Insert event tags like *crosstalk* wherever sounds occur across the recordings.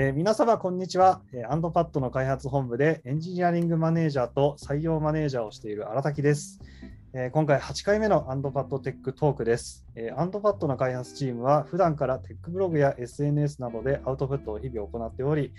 えー、皆様、こんにちは。え、アンドパッドの開発本部でエンジニアリングマネージャーと採用マネージャーをしている荒滝です。えー、今回8回目のアンドパッドテックトークです。えー、アンドパッドの開発チームは普段からテックブログや SNS などでアウトプットを日々行っており、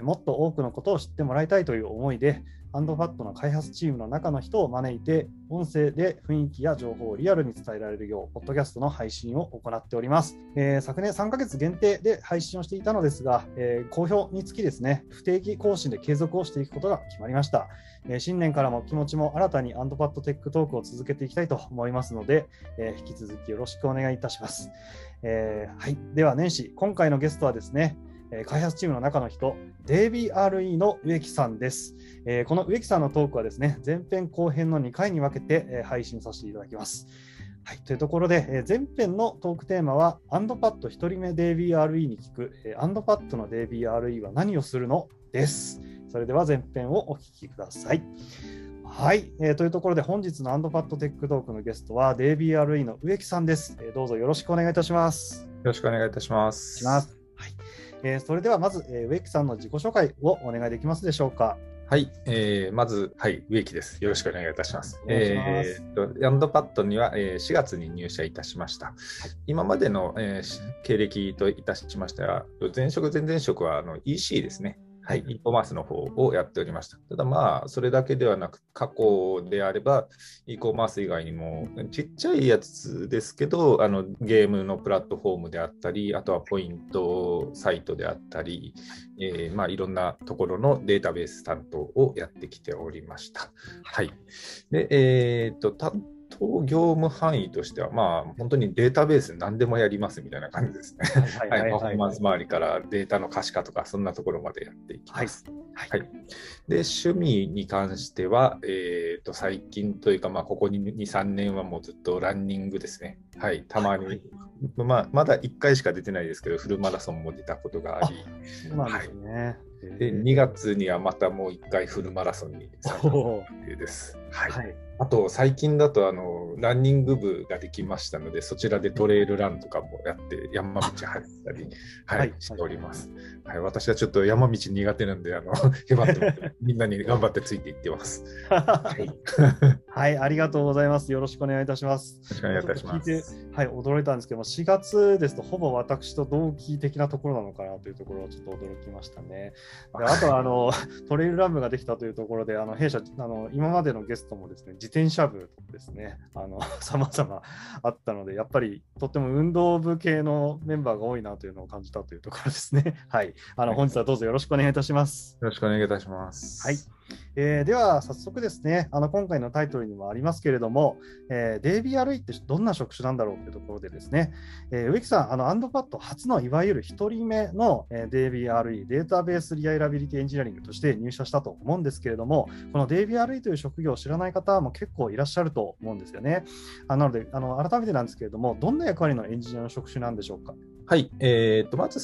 もっと多くのことを知ってもらいたいという思いで、アンドパッドの開発チームの中の人を招いて、音声で雰囲気や情報をリアルに伝えられるよう、ポッドキャストの配信を行っております。えー、昨年3ヶ月限定で配信をしていたのですが、えー、好評につきですね、不定期更新で継続をしていくことが決まりました。えー、新年からも気持ちも新たにアンドパッドテックトークを続けていきたいと思いますので、え引き続きよろしくお願いいたします。えはい、では年始、今回のゲストはですね、開発チームの中の人、デイビー RE の植木さんです。えー、この植木さんのトークはですね、前編後編の2回に分けて、えー、配信させていただきます。はい、というところで、えー、前編のトークテーマは、アンドパッド1人目デイビー RE に聞く、えー、アンドパッドのデイビー RE は何をするの？です。それでは前編をお聞きください。はい、えー、というところで本日のアンドパッドテックトークのゲストはデイビー RE の植木さんです、えー。どうぞよろしくお願いいたします。よろしくお願いいたします。えー、それではまず、えー、植木さんの自己紹介をお願いできますでしょうか。はい、えー、まず、はい、植木です。よろしくお願いいたします。えー、とアンドパッドには、えー、4月に入社いたしました。はい、今までの、えー、経歴といたしましては、前職、前々職はあの EC ですね。はい、e コマースの方をやっておりました。ただまあ、それだけではなく、過去であれば、e コマース以外にも、ちっちゃいやつですけど、あのゲームのプラットフォームであったり、あとはポイントサイトであったり、えー、まあ、いろんなところのデータベース担当をやってきておりました。はい。で、えー、っと、当業務範囲としては、まあ、本当にデータベース何でもやりますみたいな感じですね。はい、パフォーマンス周りからデータの可視化とか、そんなところまでやっていきます。はい、はい、で趣味に関しては、えーと、最近というか、まあ、ここ2、3年はもうずっとランニングですね。はい、たまに、はい、まあ、まだ1回しか出てないですけど、フルマラソンも出たことがあり。そうなんですね。はいで2月にはまたもう1回フルマラソンに参加予定です。はい、はいあと最近だとあのランニング部ができましたのでそちらでトレイルランとかもやって山道入ったり、はい、はい、しております、はい、私はちょっと山道苦手なんであのへばってみんなに頑張ってついていってます。はい、*laughs* はい、ありがとうございます。よろしくお願いいたします。よろしくお願いいたします。はい、驚いたんですけども4月ですとほぼ私と同期的なところなのかなというところをちょっと驚きましたね。であとはあの *laughs* トレイルラン部ができたというところであの弊社あの今までのゲストもですね自転車部ですね、あの、*laughs* 様々あったので、やっぱりとっても運動部系のメンバーが多いなというのを感じたというところですね。はい。あの、本日はどうぞよろしくお願いいたします。よろしくお願いいたします。はい。えー、では早速ですね、あの今回のタイトルにもありますけれども、えー、 DBRE ってどんな職種なんだろうというところでですね、えー、植木さん、あのアンドパッド初のいわゆる1人目の、えー、 DBRE、Database Reliability Engineering として入社したと思うんですけれども、この DBRE という職業を知らない方も結構いらっしゃると思うんですよね。あなのであの、改めてなんですけれども、どんな役割のエンジニアの職種なんでしょうか？はい、えーと、まず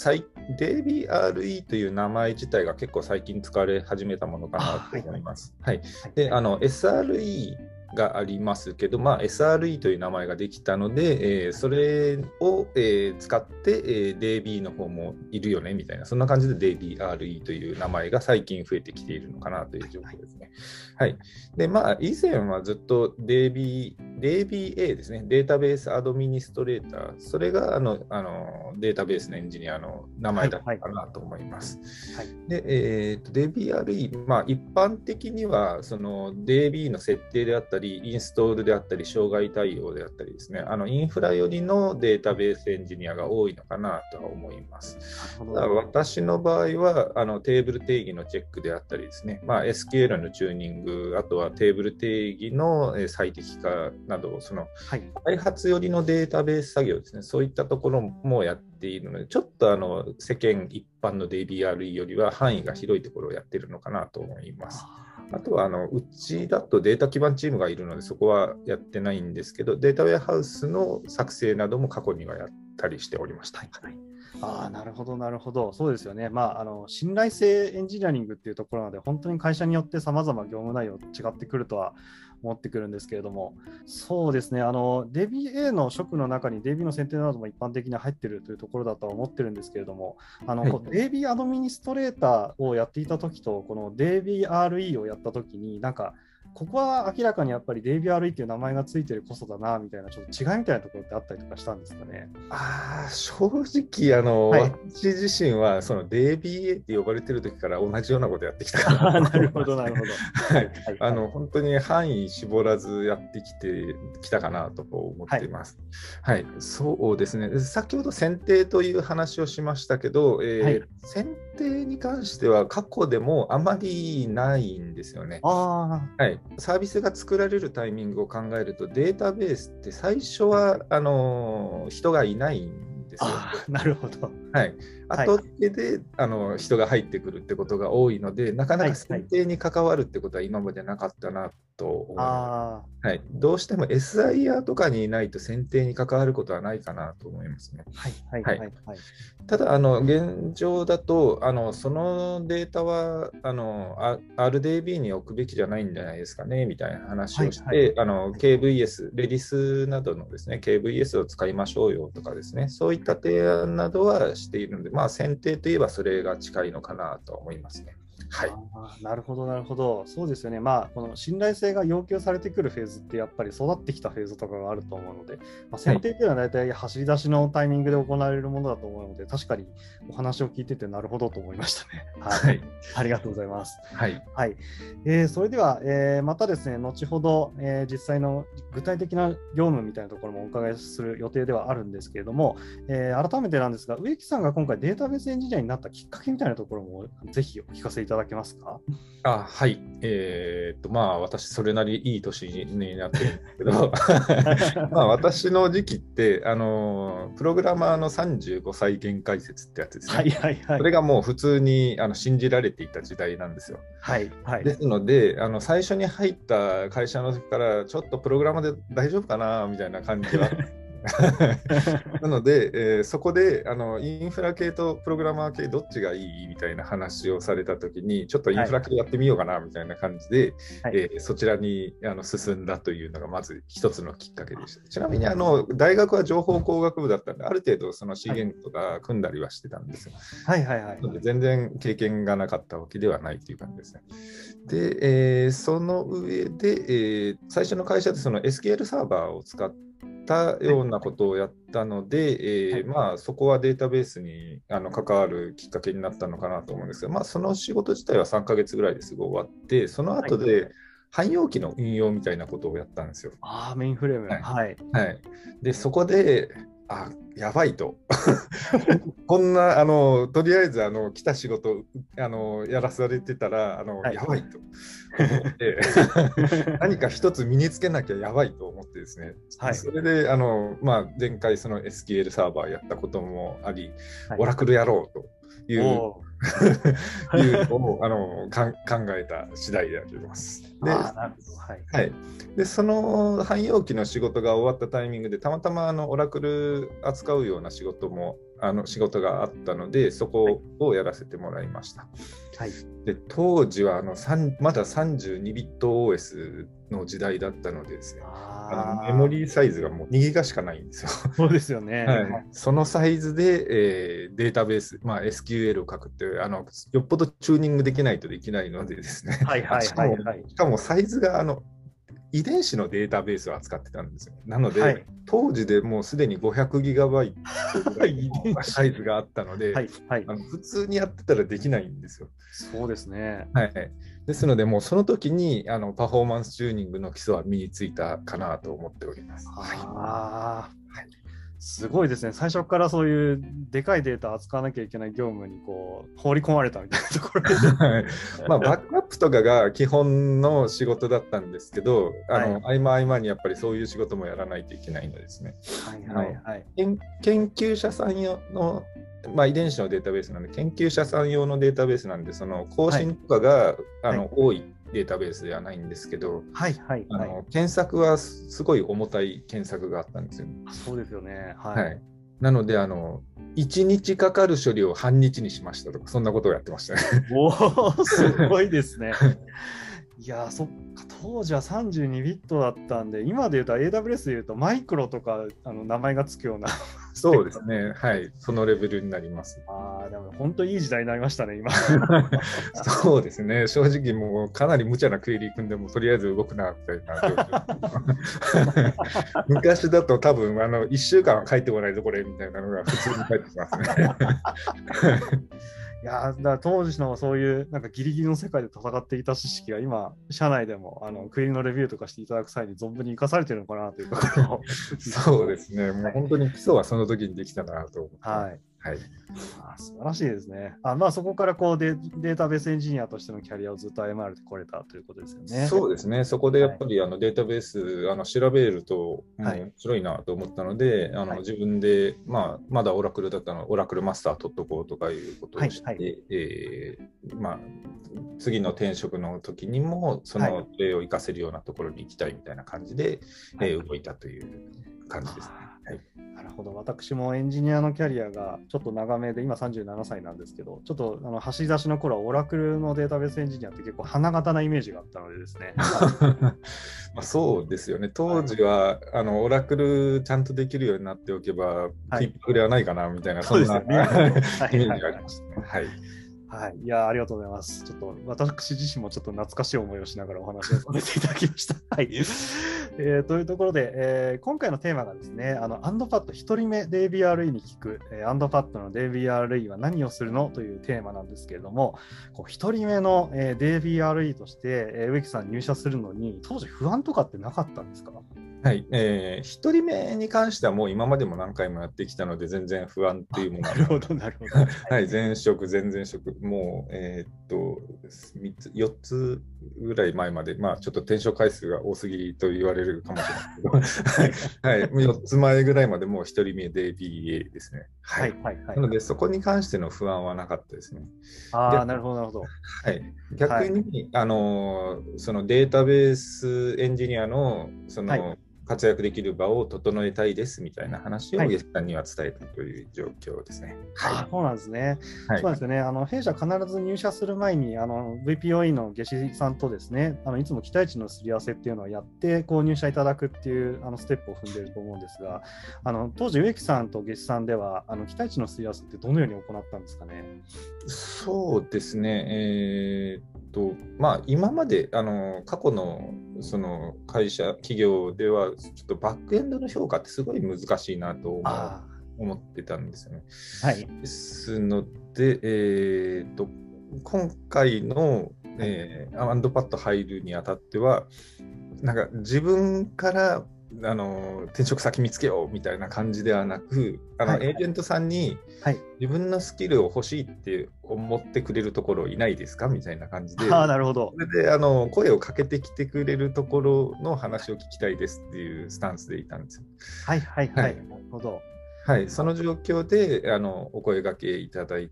デイビー RE という名前自体が結構最近使われ始めたものかなと思います。はい、はい、であの SRE がありますけど、まあ、SRE という名前ができたので、えー、それを、えー、使って、えー、DB の方もいるよねみたいな、そんな感じで DBRE という名前が最近増えてきているのかなという状況ですね。はい。で、まあ、以前はずっと DB、DBA ですね、データベースアドミニストレーター、それがあのあのデータベースのエンジニアの名前だったかなと思います。はい、はい、で、えーと、DBRE、まあ、一般的にはその DB の設定であったり、り、インストールであったり、障害対応であったりですね、あのインフラ寄りのデータベースエンジニアが多いのかなとは思います。私の場合はあのテーブル定義のチェックであったりですね、まあ、SQL のチューニング、あとはテーブル定義の最適化など、その開発寄りのデータベース作業ですね、そういったところもやっているので、ちょっとあの世間一般の DBRE よりは範囲が広いところをやっているのかなと思います。あとはあのうちだとデータ基盤チームがいるので、そこはやってないんですけど、データウェアハウスの作成なども過去にはやったりしておりました。はいあなるほど、なるほど、そうですよね。まあ、あの信頼性エンジニアリングっていうところなので、本当に会社によってさまざま業務内容違ってくるとは思ってくるんですけれども、そうですね、あの DBA の職の中に DB の選定なども一般的に入っているというところだとは思ってるんですけれども、あの、はい、DB アドミニストレーターをやっていたときと、この DBRE をやったときに、なんか、ここは明らかにやっぱり DBRE っていう名前がついてるこそだなみたいなちょっと違いみたいなところってあったりとかしたんですかね。あ正直あの、はい、私自身はその DBA って呼ばれてる時から同じようなことやってきたかな *laughs* なるほどなるほど。はい、あの本当に範囲絞らずやってきてきたかなと思っています。はい、はい、そうですね。先ほど選定という話をしましたけど、えー、はい、選定に関しては過去でもあまりないんですよね。あはい、サービスが作られるタイミングを考えるとデータベースって最初はあの人がいないんですよ。なるほど。はい、後付けで、はい、あの人が入ってくるってことが多いのでなかなか選定に関わるってことは今までなかったなと思います。はい、どうしても SIR とかにいないと選定に関わることはないかなと思いますね。はいはいはい、はい、ただあの現状だとあのそのデータはあの RDB に置くべきじゃないんじゃないですかねみたいな話をして、はいはい、あの KVS、レディスなどのですね KVS を使いましょうよとかですねそういった提案などはしているので、まあ、選定といえばそれが近いのかなと思いますね。はい、なるほど、なるほど、そうですよね、まあ、この信頼性が要求されてくるフェーズって、やっぱり育ってきたフェーズとかがあると思うので、まあ、選定っていうのは大体走り出しのタイミングで行われるものだと思うので、確かにお話を聞いてて、なるほどと思いましたね。*laughs* はい、ありがとうございます。はい、はい。えー、それでは、えー、またですね、後ほど、えー、実際の具体的な業務みたいなところもお伺いする予定ではあるんですけれども、えー、改めてなんですが、植木さんが今回、データベースエンジニアになったきっかけみたいなところも、ぜひお聞かせいただけますか？あはい。えー、っと、まあ、私、それなりいい年になってるんですけど、*laughs* まあ、私の時期って、あの、プログラマーの35歳限界説ってやつですね。はいはいはい。それがもう普通にあの信じられていた時代なんですよ。はいはい。ですので、あの最初に入った会社の時から、ちょっとプログラマーで大丈夫かなみたいな感じは *laughs* なので、えー、そこであのインフラ系とプログラマー系どっちがいいみたいな話をされたときに、ちょっとインフラ系やってみようかなみたいな感じで、はい、えー、そちらにあの進んだというのがまず一つのきっかけでした。ちなみにあの大学は情報工学部だったんで、ある程度その資源とか組んだりはしてたんですよ。はいはいはい、全然経験がなかったわけではないという感じですね。で、えー、その上で、えー、最初の会社でその SQL サーバーを使ってたようなことをやったので、はい、えー、まあ、そこはデータベースにあの関わるきっかけになったのかなと思うんですけど、まあ、その仕事自体は3ヶ月ぐらいですぐ終わって、その後で、汎用機の運用みたいなことをやったんですよ。ああ、メインフレーム。はい。はい、はい、で、そこで、あやばいと。*laughs* こんな、あの、とりあえず、あの、来た仕事、あの、やらされてたら、あの、はい、やばいと。思って、*laughs* 何か一つ身につけなきゃやばいと思ってですね、はい、それで、あの、まあ、前回、その SQL サーバーやったこともあり、はい、オラクルやろうという *laughs* いうのをあのか考えた次第であります。ではい、はい、でその汎用機の仕事が終わったタイミングでたまたまあのオラクル扱うような仕事もあの仕事があったのでそこをやらせてもらいました。はい、で当時はあのまだ32ビット OS の時代だったのでですね。あのメモリーサイズがもう2ギガしかないんですよ。そうですよね、*laughs* はい、そのサイズで、えー、データベース、まあ、SQL を書くってあのよっぽどチューニングできないとできないのでですね、はいはいはい、はい、しかもサイズがあの遺伝子のデータベースを扱ってたんですよ。なので、はい、当時でもうすでに500ギガバイトぐらいの *laughs* サイズがあったので、はいはい、あの普通にやってたらできないんですよ。そうですね。はい、ですので、もうその時にあのパフォーマンスチューニングの基礎は身についたかなと思っております。はい、すごいですね、最初からそういうでかいデータ扱わなきゃいけない業務にこう放り込まれたみたいなところ。でまあ、バックアップとかが基本の仕事だったんですけど、あの、はい、合間合間にやっぱりそういう仕事もやらないといけないのですね。はいはいはい、研究者さん用のまあ、遺伝子のデータベースなんで、研究者さん用のデータベースなんで、その更新とかが、はい、あの、はい、多いデータベースではないんですけど、はいはいはい、あの検索はすごい重たい検索があったんですよ、そうですよね。はい、はい、なのであの、1日かかる処理を半日にしましたとか、そんなことをやってました。ね。おお、すごいですね。*laughs* いやそっか当時は32ビットだったんで今で言うと AWS で言うとマイクロとかあの名前がつくような。そうですね。はい。そのレベルになります。ああでも本当いい時代になりましたね今。そうですね。正直もうかなり無茶なクエリ組んでもとりあえず動くなみたいな。昔だと多分あの1週間は帰ってこないぞこれみたいなのが普通に帰ってきますね。いやだ当時のそういうなんかギリギリの世界で戦っていた知識が今、社内でもあのクエリのレビューとかしていただく際に存分に生かされてるのかなというところそうですね、もう本当に基礎はその時にできたなと思って。はいはい、あ素晴らしいですね。あまあ、そこからこうデデータベースエンジニアとしてのキャリアをずっと MR で来れたということですよね。そうですね、そこでやっぱり、あのデータベースあの調べると、面白いなと思ったので、あの自分で、まあ、まだオラクルだったのオラクルマスター取っとこうとかいうことをして、えまあ、次の転職の時にも、その例を活かせるようなところに行きたいみたいな感じで、はい、え動いたという感じですね。はい、なるほど。私もエンジニアのキャリアがちょっと長めで今37歳なんですけどちょっとあの走り出しの頃はオラクルのデータベースエンジニアって結構花形なイメージがあったのでですね。*laughs* まあそうですよね。当時は、はい、あのオラクルちゃんとできるようになっておけば、はい、ピックではないかなみたいな、そんな、ね、イメージがありましたね。はいはい。いや、ありがとうございます。ちょっと私自身もちょっと懐かしい思いをしながらお話をさせていただきました。*laughs* はい。えー、というところで、えー、今回のテーマがですね、あの、アンドパッド1人目 DBRE に聞く、えー、アンドパッドの DBRE は何をするのというテーマなんですけれども、こう1人目の、えー、DBRE として、えー、植木さん入社するのに、当時不安とかってなかったんですか？はい、えー、1人目に関してはもう今までも何回もやってきたので全然不安っていうものなるほどなるほど。*laughs* はい、前職、前々職、もう、えー、っと3つ、4つぐらい前まで、まあちょっと転職回数が多すぎと言われるかもしれないけど、はい、*laughs* はい、4つ前ぐらいまでもう1人目で BA ですね。はい、はい、はい。なのでそこに関しての不安はなかったですね。ああ、なるほど、なるほど。はい。逆に、あのそのデータベースエンジニアのその、活躍できる場を整えたいですみたいな話をゲスさんには伝えたという状況ですね。はい、そうなんですね。はい、そうですよね。あの弊社必ず入社する前にあの VPOE の下司さんとですね、あのいつも期待値のすり合わせっていうのをやってこう入社いただくっていうあのステップを踏んでいると思うんですが、あの当時植木さんと下司さんではあの期待値のすり合わせってどのように行ったんですかね？そうですね。えーとまあ、今まであの過去のその会社、企業では、ちょっとバックエンドの評価ってすごい難しいなと思ってたんですよね。はい、ですので、えーと、今回の、えー、アンドパッド入るにあたっては、なんか自分からあの転職先見つけようみたいな感じではなくあの、はい、エージェントさんに、はい、自分のスキルを欲しいって思ってくれるところいないですかみたいな感じであなるほど。それであの声をかけてきてくれるところの話を聞きたいですっていうスタンスでいたんですよ。はいはいはい、はい、なるほど。はい、その状況であのお声がけいただい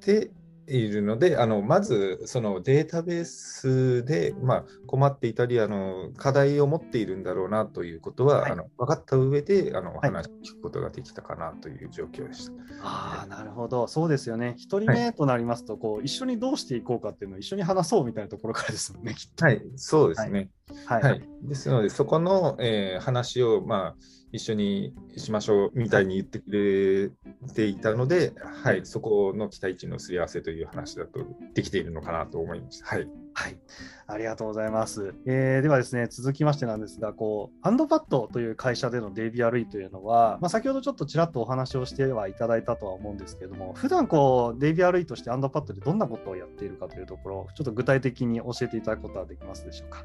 ているので、あのまずそのデータベースで、まあ、困っていたりあの、課題を持っているんだろうなということは、はい、あの分かった上であのお話を聞くことができたかなという状況でした。はい、あなるほど、そうですよね。1人目となりますと、こう、一緒にどうしていこうかっていうのを一緒に話そうみたいなところからですもんね、きっと。はい、そうですね。はい、はい、ですので、そこの、えー、話を、まあ、一緒にしましょうみたいに言ってくれていたので、はい、そこの期待値のすり合わせという話だとできているのかなと思いました。はい。はい、ありがとうございます。えー、ではですね、続きましてなんですが、こう、アンドパッドという会社での DBRE というのは、まあ、先ほどちょっとちらっとお話をしてはいただいたとは思うんですけれども、普段こう、DBRE としてアンドパッドでどんなことをやっているかというところ、ちょっと具体的に教えていただくことはできますでしょうか。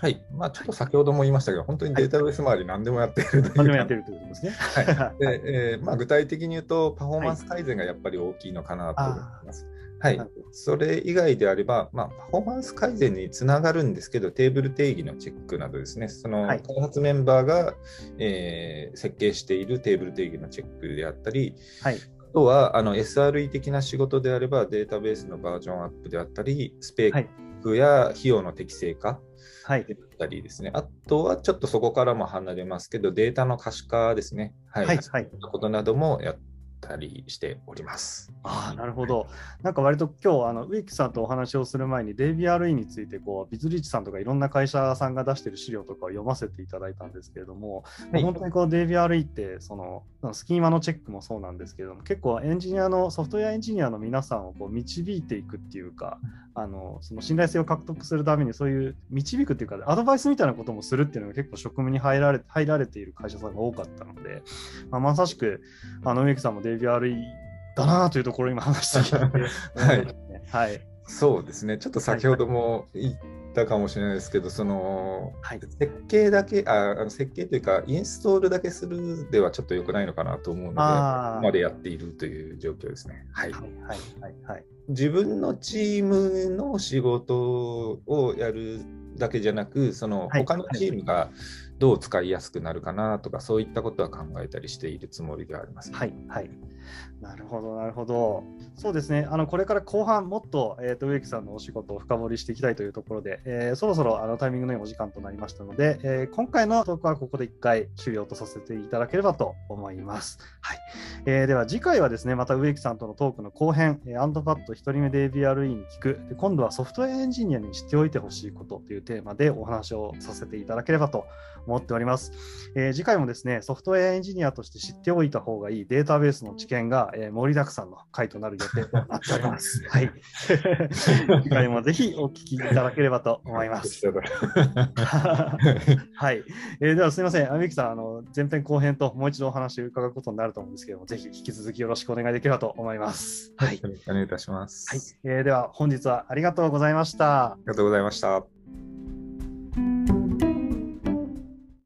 はい、まあ、ちょっと先ほども言いましたけど、本当にデータベース周り何でもやっているという、何でもやっているということですね。*laughs* はい。でえーまあ、具体的に言うと、パフォーマンス改善がやっぱり大きいのかなと思います。はい、それ以外であれば、まあ、パフォーマンス改善につながるんですけど、テーブル定義のチェックなどですね、その開発メンバーが、えー、設計しているテーブル定義のチェックであったり、はい、あとはあの SRE 的な仕事であれば、データベースのバージョンアップであったり、スペックや費用の適正化、はい、ったりですね、あとはちょっとそこからも離れますけど、データの可視化ですね、はい、はい、はい、ことなどもやったりしております。あなるほど。なんか割と今日あの植木さんとお話をする前に DBRE についてこうビズリーチさんとかいろんな会社さんが出している資料とかを読ませていただいたんですけれども、はい、本当にこう DBRE ってそのスキーマのチェックもそうなんですけれども結構エンジニアのソフトウェアエンジニアの皆さんをこう導いていくっていうかあのその信頼性を獲得するためにそういう導くっていうかアドバイスみたいなこともするっていうのが結構職務に入られ入られている会社さんが多かったので、まあ、まさしくあの植木さんも DBRE だなというところ今話してきて、*laughs* はい、はい、そうですね。ちょっと先ほども言ったかもしれないですけど、はい、その、はい、設計だけああの設計というかインストールだけするではちょっと良くないのかなと思うのでまでやっているという状況ですね。はい、はいはいはい自分のチームの仕事をやるだけじゃなくその他のチームがどう使いやすくなるかなとか、そういったことは考えたりしているつもりであります、はい、はい。なるほど、なるほど。そうですね、あのこれから後半、もっと,、えーと、植木さんのお仕事を深掘りしていきたいというところで、えー、そろそろあのタイミングのいいお時間となりましたので、えー、今回のトークはここで1回終了とさせていただければと思います。はい。えー、では次回はですね、また植木さんとのトークの後編、アンドパッド1人目で ABRE に聞く。で、今度はソフトウェアエンジニアにしておいてほしいことというテーマでお話をさせていただければと思っております。えー、次回もですね、ソフトウェアエンジニアとして知っておいた方がいいデータベースの知見が、えー、盛りだくさんの回となる予定となっております。*laughs* はい。*laughs* 次回もぜひお聞きいただければと思います。*laughs* はい。えー、ではすみません、あみきさん、あの前編後編ともう一度お話を伺うことになると思うんですけども、ぜひ引き続きよろしくお願いできればと思います。はい。お願いいたします。はい。えー、では本日はありがとうございました。ありがとうございました。